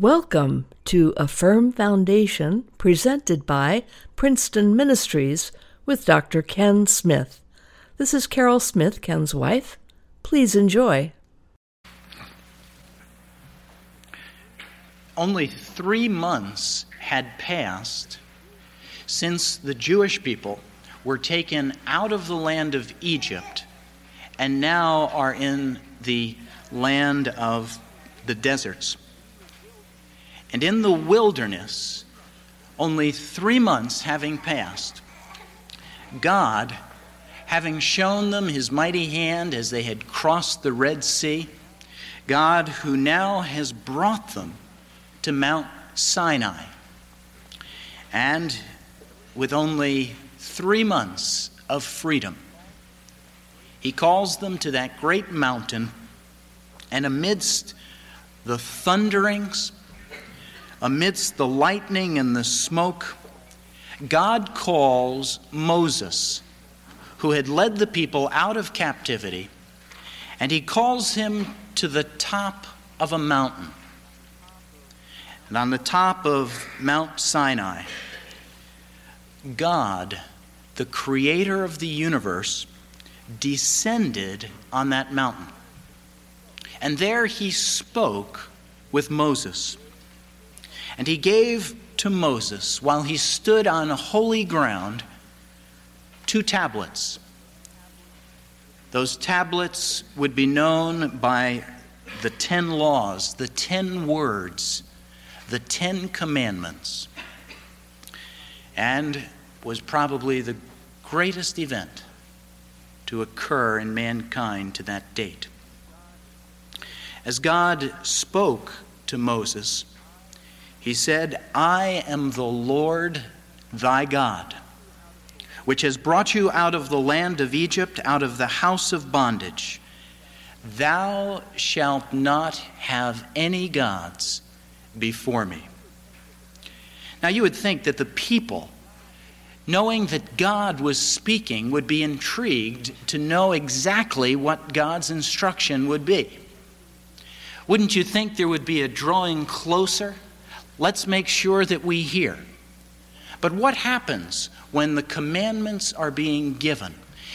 Welcome to A Firm Foundation presented by Princeton Ministries with Dr. Ken Smith. This is Carol Smith, Ken's wife. Please enjoy. Only three months had passed since the Jewish people were taken out of the land of Egypt and now are in the land of the deserts. And in the wilderness, only three months having passed, God, having shown them his mighty hand as they had crossed the Red Sea, God who now has brought them to Mount Sinai. And with only three months of freedom, he calls them to that great mountain, and amidst the thunderings, amidst the lightning and the smoke, God calls Moses, who had led the people out of captivity, and he calls him to the top of a mountain. And on the top of Mount Sinai, God, the creator of the universe, descended on that mountain. And there he spoke with Moses. And he gave to Moses, while he stood on holy ground, two tablets. Those tablets would be known by the ten laws, the ten words, the ten commandments, and was probably the greatest event to occur in mankind to that date. As God spoke to Moses, he said, I am the Lord thy God, which has brought you out of the land of Egypt, out of the house of bondage. Thou shalt not have any gods before me. Now, you would think that the people, knowing that God was speaking, would be intrigued to know exactly what God's instruction would be. Wouldn't you think there would be a drawing closer? Let's make sure that we hear. But what happens when the commandments are being given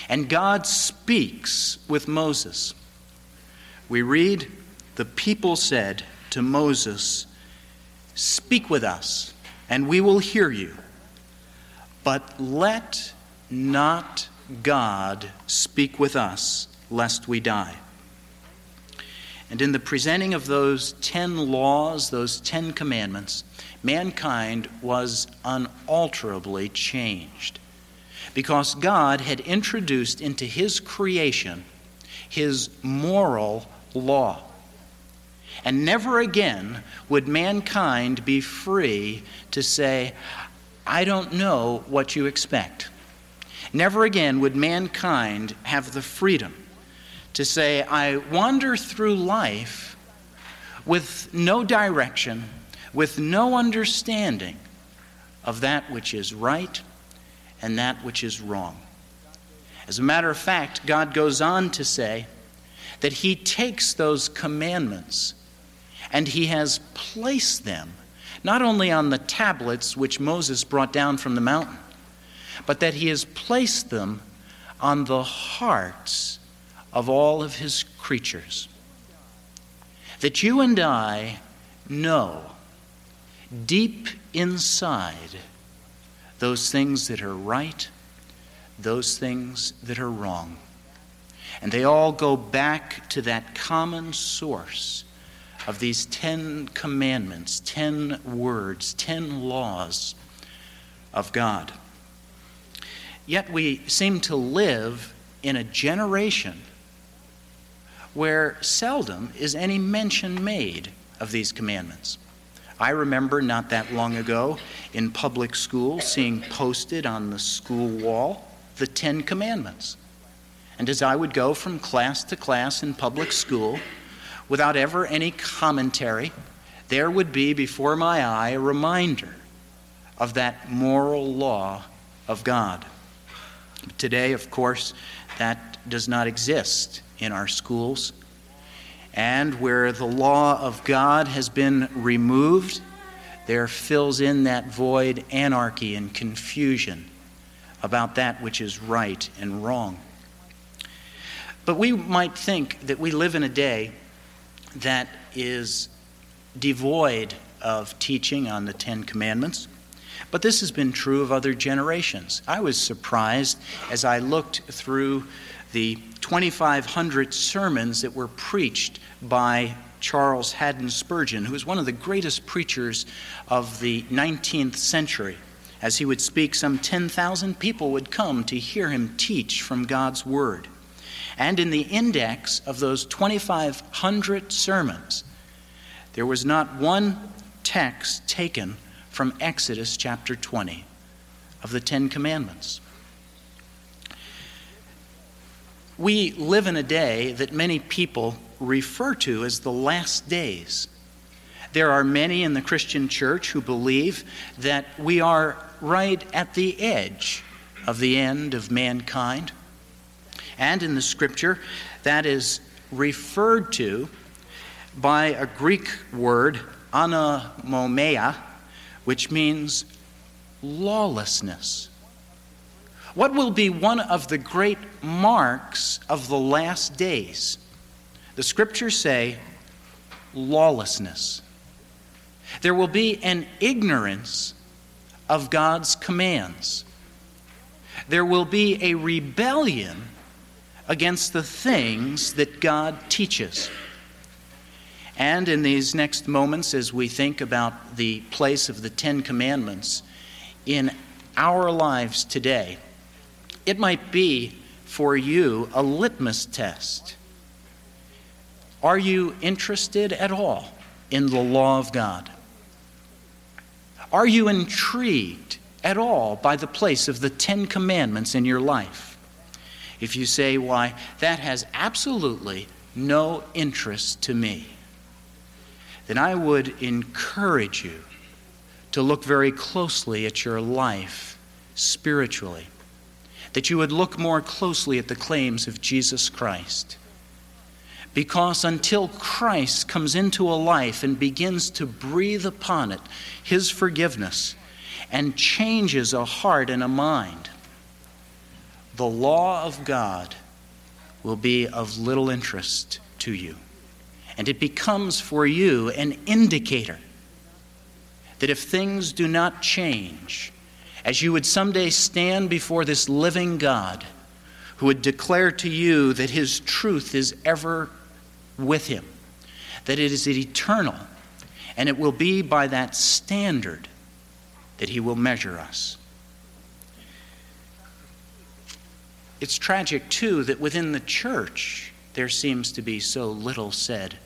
and God speaks with Moses? We read, The people said to Moses, Speak with us, and we will hear you. But let not God speak with us, lest we die. And in the presenting of those ten laws, those ten commandments, mankind was unalterably changed. Because God had introduced into his creation his moral law. And never again would mankind be free to say, I don't know what you expect. Never again would mankind have the freedom to say, I wander through life with no direction, with no understanding of that which is right and that which is wrong. As a matter of fact, God goes on to say that He takes those commandments and He has placed them not only on the tablets which Moses brought down from the mountain, but that He has placed them on the hearts of all of his creatures. That you and I know deep inside those things that are right, those things that are wrong. And they all go back to that common source of these Ten Commandments, ten words, ten laws of God. Yet we seem to live in a generation where seldom is any mention made of these commandments. I remember not that long ago in public school seeing posted on the school wall the Ten Commandments. And as I would go from class to class in public school, without ever any commentary, there would be before my eye a reminder of that moral law of God. Today, of course, that does not exist in our schools. And where the law of God has been removed, there fills in that void anarchy and confusion about that which is right and wrong. But we might think that we live in a day that is devoid of teaching on the Ten Commandments. But this has been true of other generations. I was surprised as I looked through the 2,500 sermons that were preached by Charles Haddon Spurgeon, who was one of the greatest preachers of the 19th century. As he would speak, some 10,000 people would come to hear him teach from God's Word. And in the index of those 2,500 sermons, there was not one text taken from Exodus chapter 20 of the Ten Commandments. We live in a day that many people refer to as the last days. There are many in the Christian church who believe that we are right at the edge of the end of mankind. And in the scripture, that is referred to by a Greek word, anomomia, which means lawlessness. What will be one of the great marks of the last days? The scriptures say lawlessness. There will be an ignorance of God's commands. There will be a rebellion against the things that God teaches. And in these next moments, as we think about the place of the Ten Commandments in our lives today, it might be for you a litmus test. Are you interested at all in the law of God? Are you intrigued at all by the place of the Ten Commandments in your life? If you say, Why, that has absolutely no interest to me then I would encourage you to look very closely at your life spiritually, that you would look more closely at the claims of Jesus Christ. Because until Christ comes into a life and begins to breathe upon it his forgiveness and changes a heart and a mind, the law of God will be of little interest to you. And it becomes for you an indicator that if things do not change, as you would someday stand before this living God who would declare to you that his truth is ever with him, that it is eternal, and it will be by that standard that he will measure us. It's tragic, too, that within the church there seems to be so little said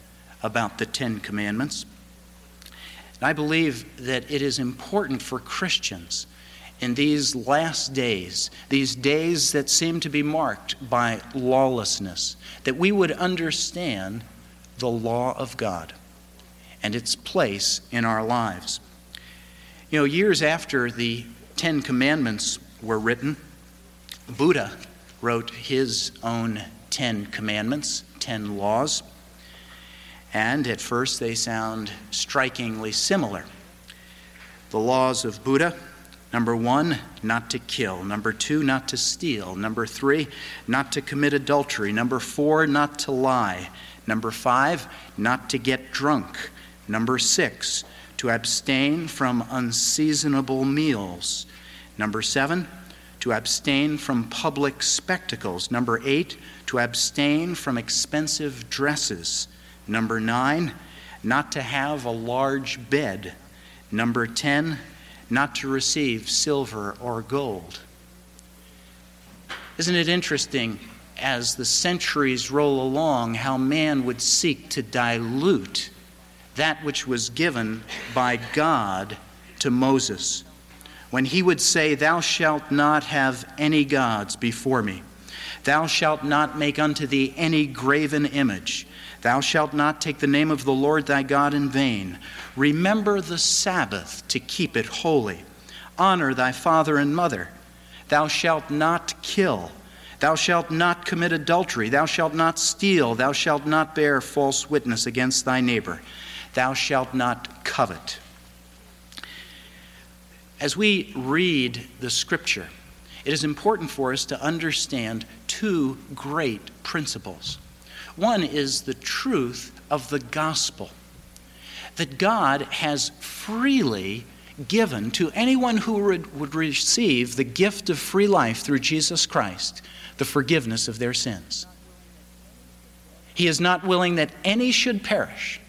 about the Ten Commandments. And I believe that it is important for Christians in these last days, these days that seem to be marked by lawlessness, that we would understand the law of God and its place in our lives. You know, years after the Ten Commandments were written, Buddha wrote his own Ten Commandments, Ten Laws and at first they sound strikingly similar. The laws of Buddha number one, not to kill. Number two, not to steal. Number three, not to commit adultery. Number four, not to lie. Number five, not to get drunk. Number six, to abstain from unseasonable meals. Number seven, to abstain from public spectacles. Number eight, to abstain from expensive dresses. Number nine, not to have a large bed. Number 10, not to receive silver or gold. Isn't it interesting as the centuries roll along how man would seek to dilute that which was given by God to Moses? When he would say, Thou shalt not have any gods before me, thou shalt not make unto thee any graven image. Thou shalt not take the name of the Lord thy God in vain. Remember the Sabbath to keep it holy. Honor thy father and mother. Thou shalt not kill. Thou shalt not commit adultery. Thou shalt not steal. Thou shalt not bear false witness against thy neighbor. Thou shalt not covet. As we read the scripture, it is important for us to understand two great principles. One is the truth of the gospel that God has freely given to anyone who would receive the gift of free life through Jesus Christ the forgiveness of their sins. He is not willing that any should perish.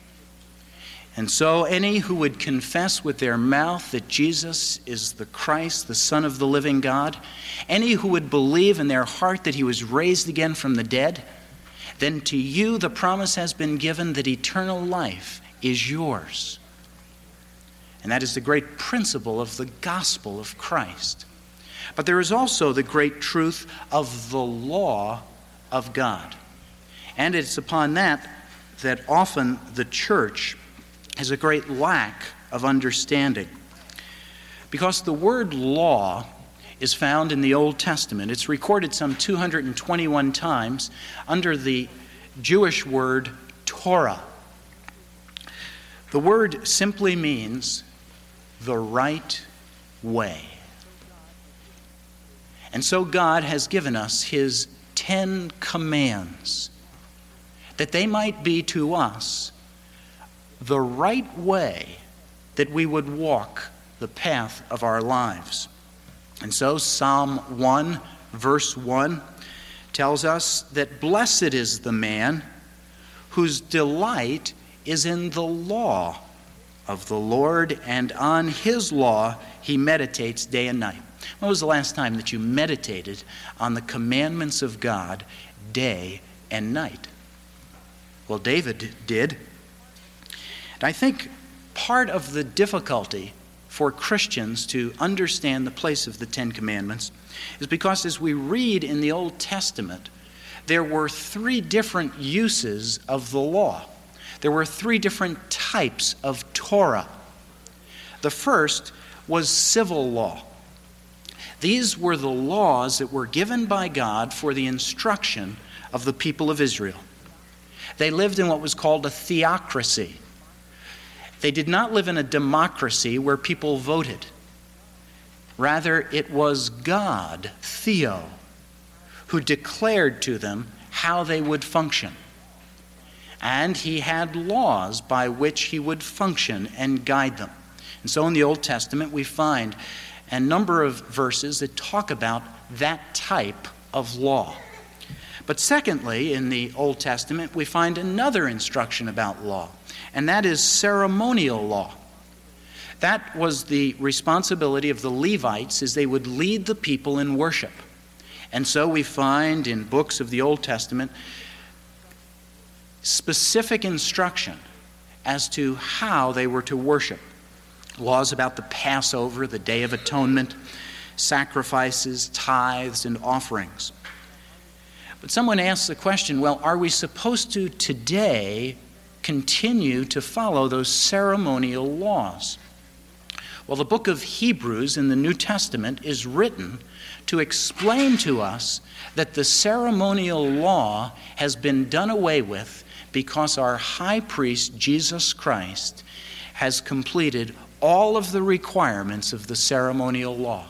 And so, any who would confess with their mouth that Jesus is the Christ, the Son of the living God, any who would believe in their heart that he was raised again from the dead, then to you the promise has been given that eternal life is yours. And that is the great principle of the gospel of Christ. But there is also the great truth of the law of God. And it's upon that that often the church has a great lack of understanding. Because the word law is found in the Old Testament, it's recorded some 221 times under the Jewish word Torah. The word simply means the right way. And so God has given us His Ten Commands that they might be to us the right way that we would walk the path of our lives. And so, Psalm 1, verse 1 tells us that blessed is the man whose delight is in the law of the Lord, and on his law he meditates day and night. When was the last time that you meditated on the commandments of God day and night? Well, David did. And I think part of the difficulty for Christians to understand the place of the Ten Commandments is because as we read in the Old Testament, there were three different uses of the law. There were three different types of Torah. The first was civil law. These were the laws that were given by God for the instruction of the people of Israel. They lived in what was called a theocracy. They did not live in a democracy where people voted. Rather, it was God, Theo, who declared to them how they would function. And he had laws by which he would function and guide them. And so in the Old Testament, we find a number of verses that talk about that type of law. But secondly, in the Old Testament, we find another instruction about law, and that is ceremonial law. That was the responsibility of the Levites as they would lead the people in worship. And so we find in books of the Old Testament specific instruction as to how they were to worship laws about the Passover, the Day of Atonement, sacrifices, tithes, and offerings. But someone asks the question well, are we supposed to today continue to follow those ceremonial laws? Well, the book of Hebrews in the New Testament is written to explain to us that the ceremonial law has been done away with because our high priest, Jesus Christ, has completed all of the requirements of the ceremonial law.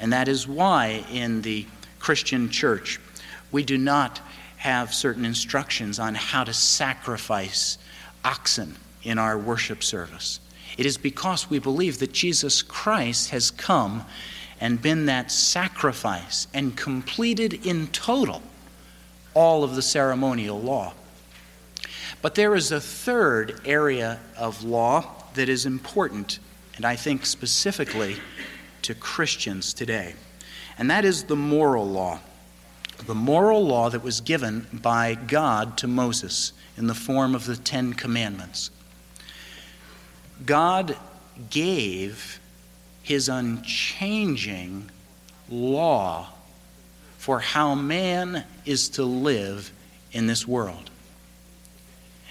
And that is why in the Christian church we do not have certain instructions on how to sacrifice oxen in our worship service. It is because we believe that Jesus Christ has come and been that sacrifice and completed in total all of the ceremonial law. But there is a third area of law that is important, and I think specifically to Christians today, and that is the moral law. The moral law that was given by God to Moses in the form of the Ten Commandments. God gave his unchanging law for how man is to live in this world.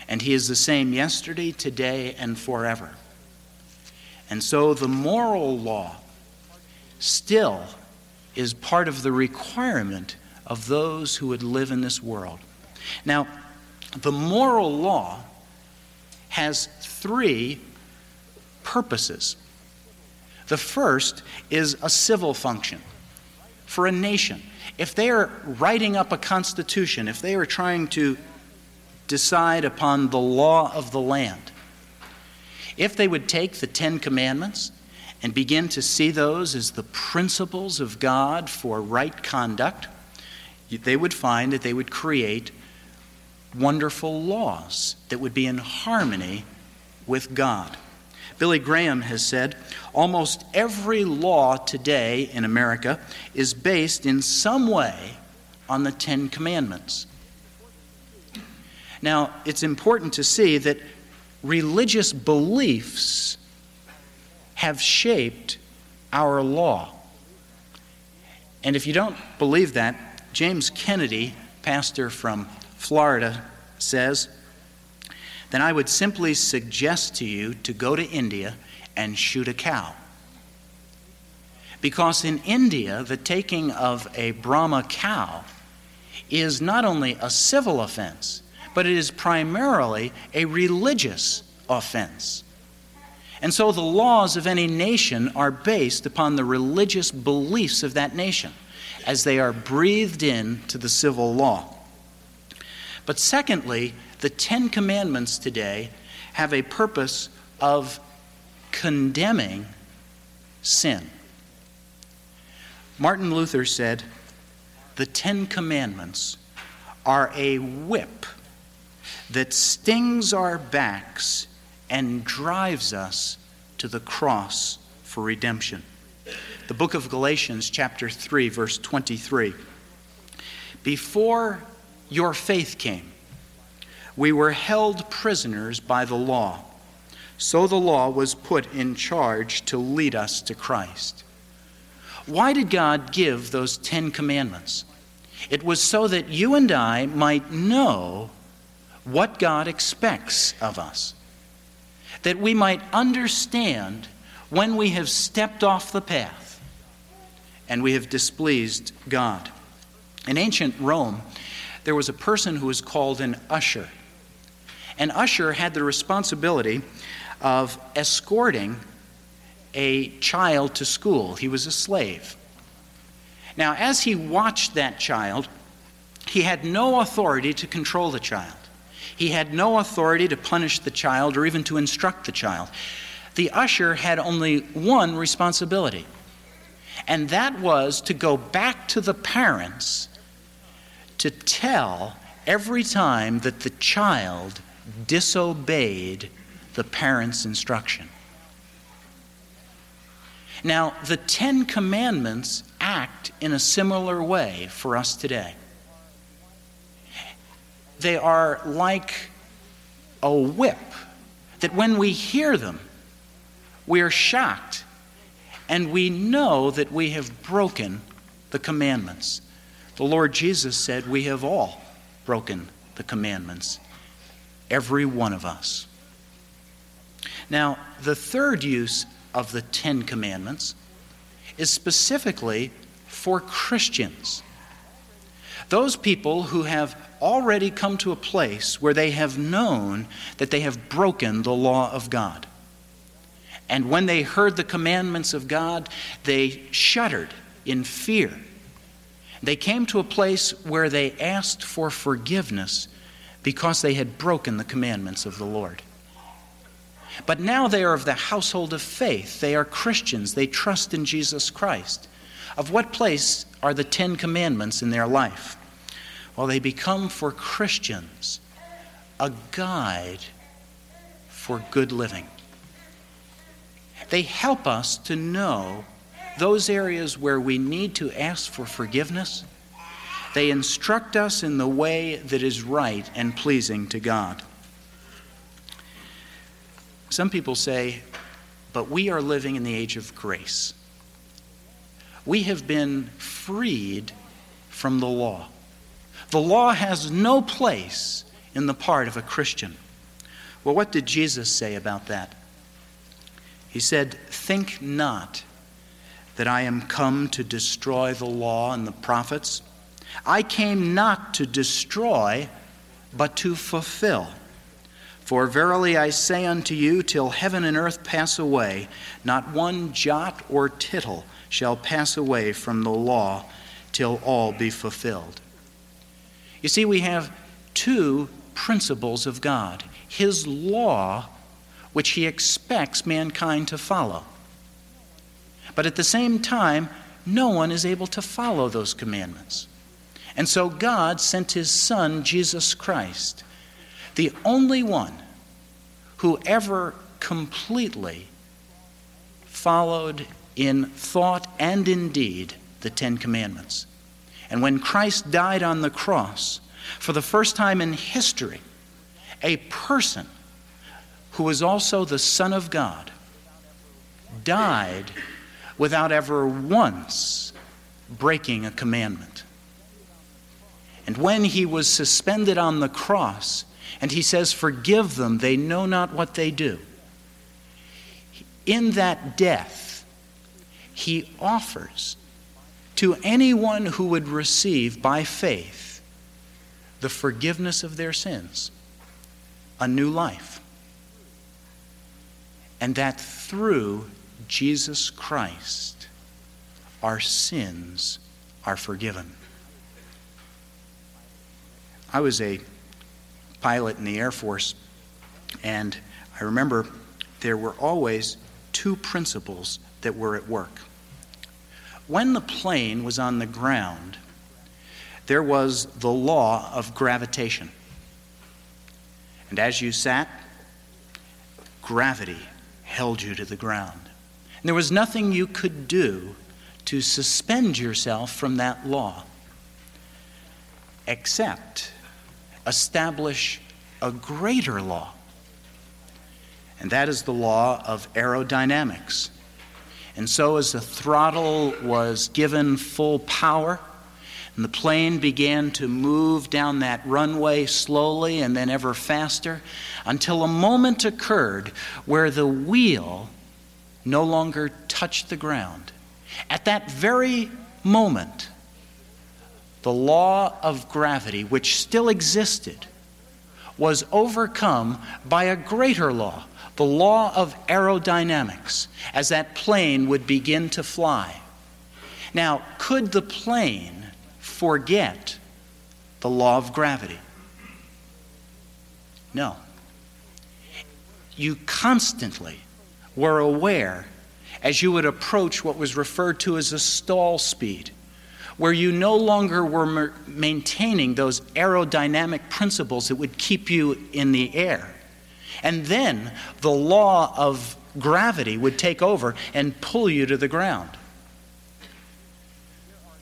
And He is the same yesterday, today, and forever. And so the moral law still is part of the requirement of those who would live in this world. Now, the moral law has three purposes. The first is a civil function for a nation. If they are writing up a constitution, if they are trying to decide upon the law of the land, if they would take the Ten Commandments and begin to see those as the principles of God for right conduct, they would find that they would create wonderful laws that would be in harmony with God. Billy Graham has said almost every law today in America is based in some way on the Ten Commandments. Now, it's important to see that religious beliefs have shaped our law. And if you don't believe that, James Kennedy, pastor from Florida, says, then I would simply suggest to you to go to India and shoot a cow. Because in India, the taking of a Brahma cow is not only a civil offense, but it is primarily a religious offense. And so the laws of any nation are based upon the religious beliefs of that nation as they are breathed in to the civil law. But secondly, the Ten Commandments today have a purpose of condemning sin. Martin Luther said, The Ten Commandments are a whip that stings our backs and drives us to the cross for redemption. The book of Galatians, chapter 3, verse 23. Before your faith came, we were held prisoners by the law. So the law was put in charge to lead us to Christ. Why did God give those Ten Commandments? It was so that you and I might know what God expects of us, that we might understand when we have stepped off the path and we have displeased God. In ancient Rome, there was a person who was called an usher. An usher had the responsibility of escorting a child to school. He was a slave. Now, as he watched that child, he had no authority to control the child. He had no authority to punish the child or even to instruct the child. The usher had only one responsibility, and that was to go back to the parents to tell every time that the child disobeyed the parent's instruction. Now, the Ten Commandments act in a similar way for us today. They are like a whip that when we hear them, we are shocked and we know that we have broken the commandments. The Lord Jesus said, We have all broken the commandments every one of us. Now, the third use of the Ten Commandments is specifically for Christians. Those people who have already come to a place where they have known that they have broken the law of God. And when they heard the commandments of God, they shuddered in fear. They came to a place where they asked for forgiveness because they had broken the commandments of the Lord. But now they are of the household of faith. They are Christians. They trust in Jesus Christ. Of what place are the Ten Commandments in their life? Well, they become for Christians a guide for good living. They help us to know those areas where we need to ask for forgiveness they instruct us in the way that is right and pleasing to God. Some people say, but we are living in the age of grace. We have been freed from the law. The law has no place in the part of a Christian. Well, what did Jesus say about that? He said, Think not that I am come to destroy the law and the prophets. I came not to destroy, but to fulfill. For verily I say unto you, till heaven and earth pass away, not one jot or tittle shall pass away from the law till all be fulfilled. You see, we have two principles of God His law, which He expects mankind to follow. But at the same time, no one is able to follow those commandments. And so God sent His Son, Jesus Christ, the only one who ever completely followed in thought and in deed the Ten Commandments. And when Christ died on the cross, for the first time in history, a person who was also the Son of God died without ever once breaking a commandment. And when he was suspended on the cross, and he says, Forgive them, they know not what they do. In that death, he offers to anyone who would receive by faith the forgiveness of their sins a new life. And that through Jesus Christ, our sins are forgiven. I was a pilot in the Air Force, and I remember there were always two principles that were at work. When the plane was on the ground, there was the law of gravitation. And as you sat, gravity held you to the ground. And there was nothing you could do to suspend yourself from that law except establish a greater law. And that is the law of aerodynamics. And so, as the throttle was given full power, and the plane began to move down that runway slowly and then ever faster until a moment occurred where the wheel no longer touched the ground. At that very moment, the law of gravity, which still existed, was overcome by a greater law, the law of aerodynamics, as that plane would begin to fly. Now, could the plane forget the law of gravity? No. You constantly were aware as you would approach what was referred to as a stall speed where you no longer were maintaining those aerodynamic principles that would keep you in the air. And then the law of gravity would take over and pull you to the ground.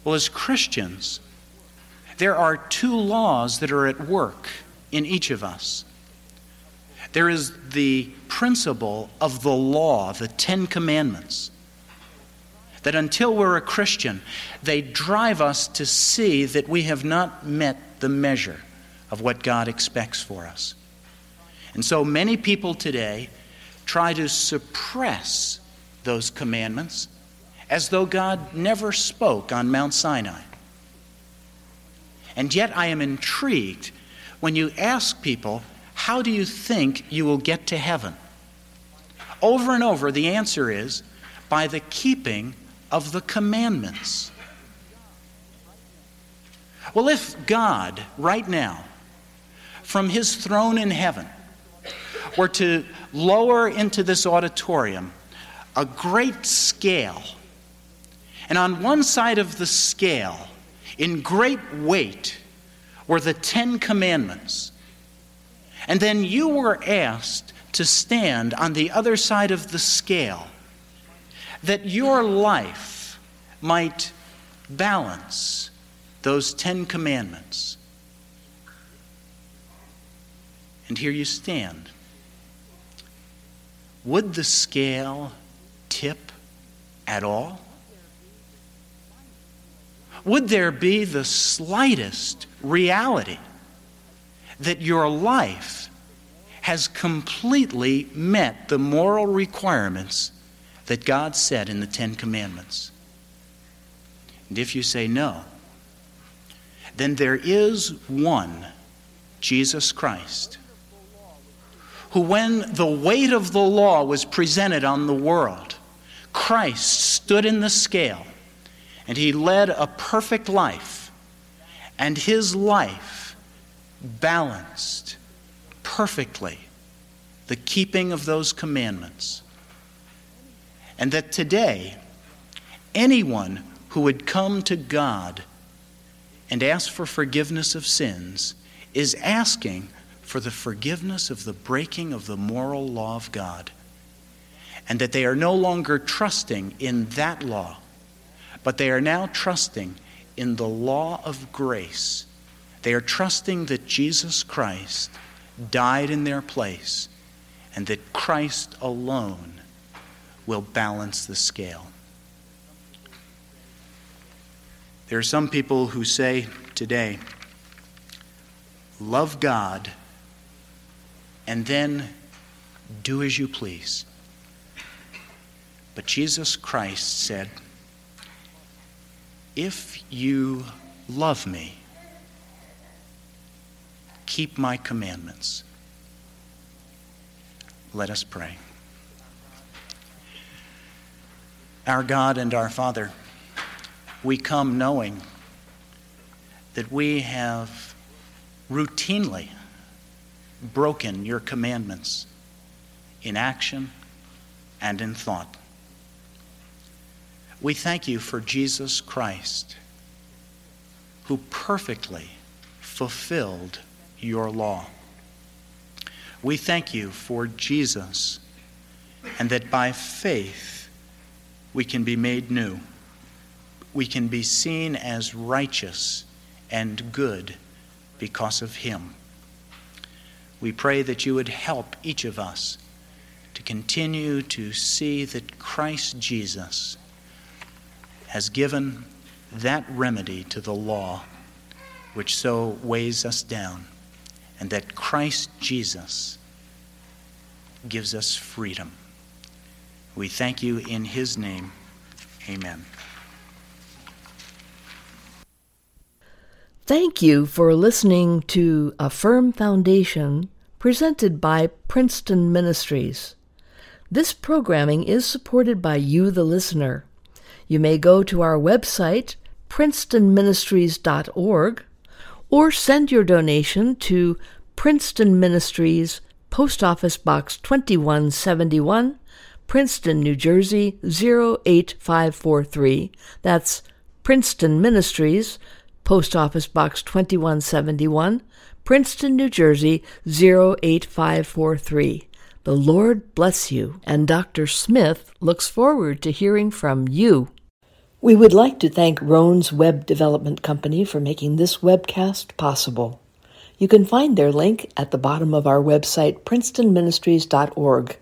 Well, as Christians, there are two laws that are at work in each of us. There is the principle of the law, the Ten Commandments that until we're a Christian, they drive us to see that we have not met the measure of what God expects for us. And so many people today try to suppress those commandments as though God never spoke on Mount Sinai. And yet I am intrigued when you ask people, How do you think you will get to heaven? Over and over, the answer is by the keeping of the commandments. Well, if God, right now, from his throne in heaven, were to lower into this auditorium a great scale, and on one side of the scale, in great weight, were the Ten Commandments, and then you were asked to stand on the other side of the scale that your life might balance those Ten Commandments. And here you stand. Would the scale tip at all? Would there be the slightest reality that your life has completely met the moral requirements that God said in the Ten Commandments? And if you say no, then there is one, Jesus Christ, who, when the weight of the law was presented on the world, Christ stood in the scale and he led a perfect life, and his life balanced perfectly the keeping of those commandments. And that today, anyone who would come to God and ask for forgiveness of sins is asking for the forgiveness of the breaking of the moral law of God. And that they are no longer trusting in that law, but they are now trusting in the law of grace. They are trusting that Jesus Christ died in their place and that Christ alone will balance the scale. There are some people who say today, love God and then do as you please. But Jesus Christ said, If you love me, keep my commandments. Let us pray. Our God and our Father, we come knowing that we have routinely broken your commandments in action and in thought. We thank you for Jesus Christ, who perfectly fulfilled your law. We thank you for Jesus, and that by faith we can be made new. We can be seen as righteous and good because of him. We pray that you would help each of us to continue to see that Christ Jesus has given that remedy to the law which so weighs us down and that Christ Jesus gives us freedom. We thank you in his name. Amen. Thank you for listening to A Firm Foundation presented by Princeton Ministries. This programming is supported by you, the listener. You may go to our website, princetonministries.org, or send your donation to Princeton Ministries, Post Office Box 2171, Princeton, New Jersey 08543. That's Princeton Ministries, Post Office Box 2171, Princeton, New Jersey 08543. The Lord bless you, and Dr. Smith looks forward to hearing from you. We would like to thank Roan's Web Development Company for making this webcast possible. You can find their link at the bottom of our website, princetonministries.org.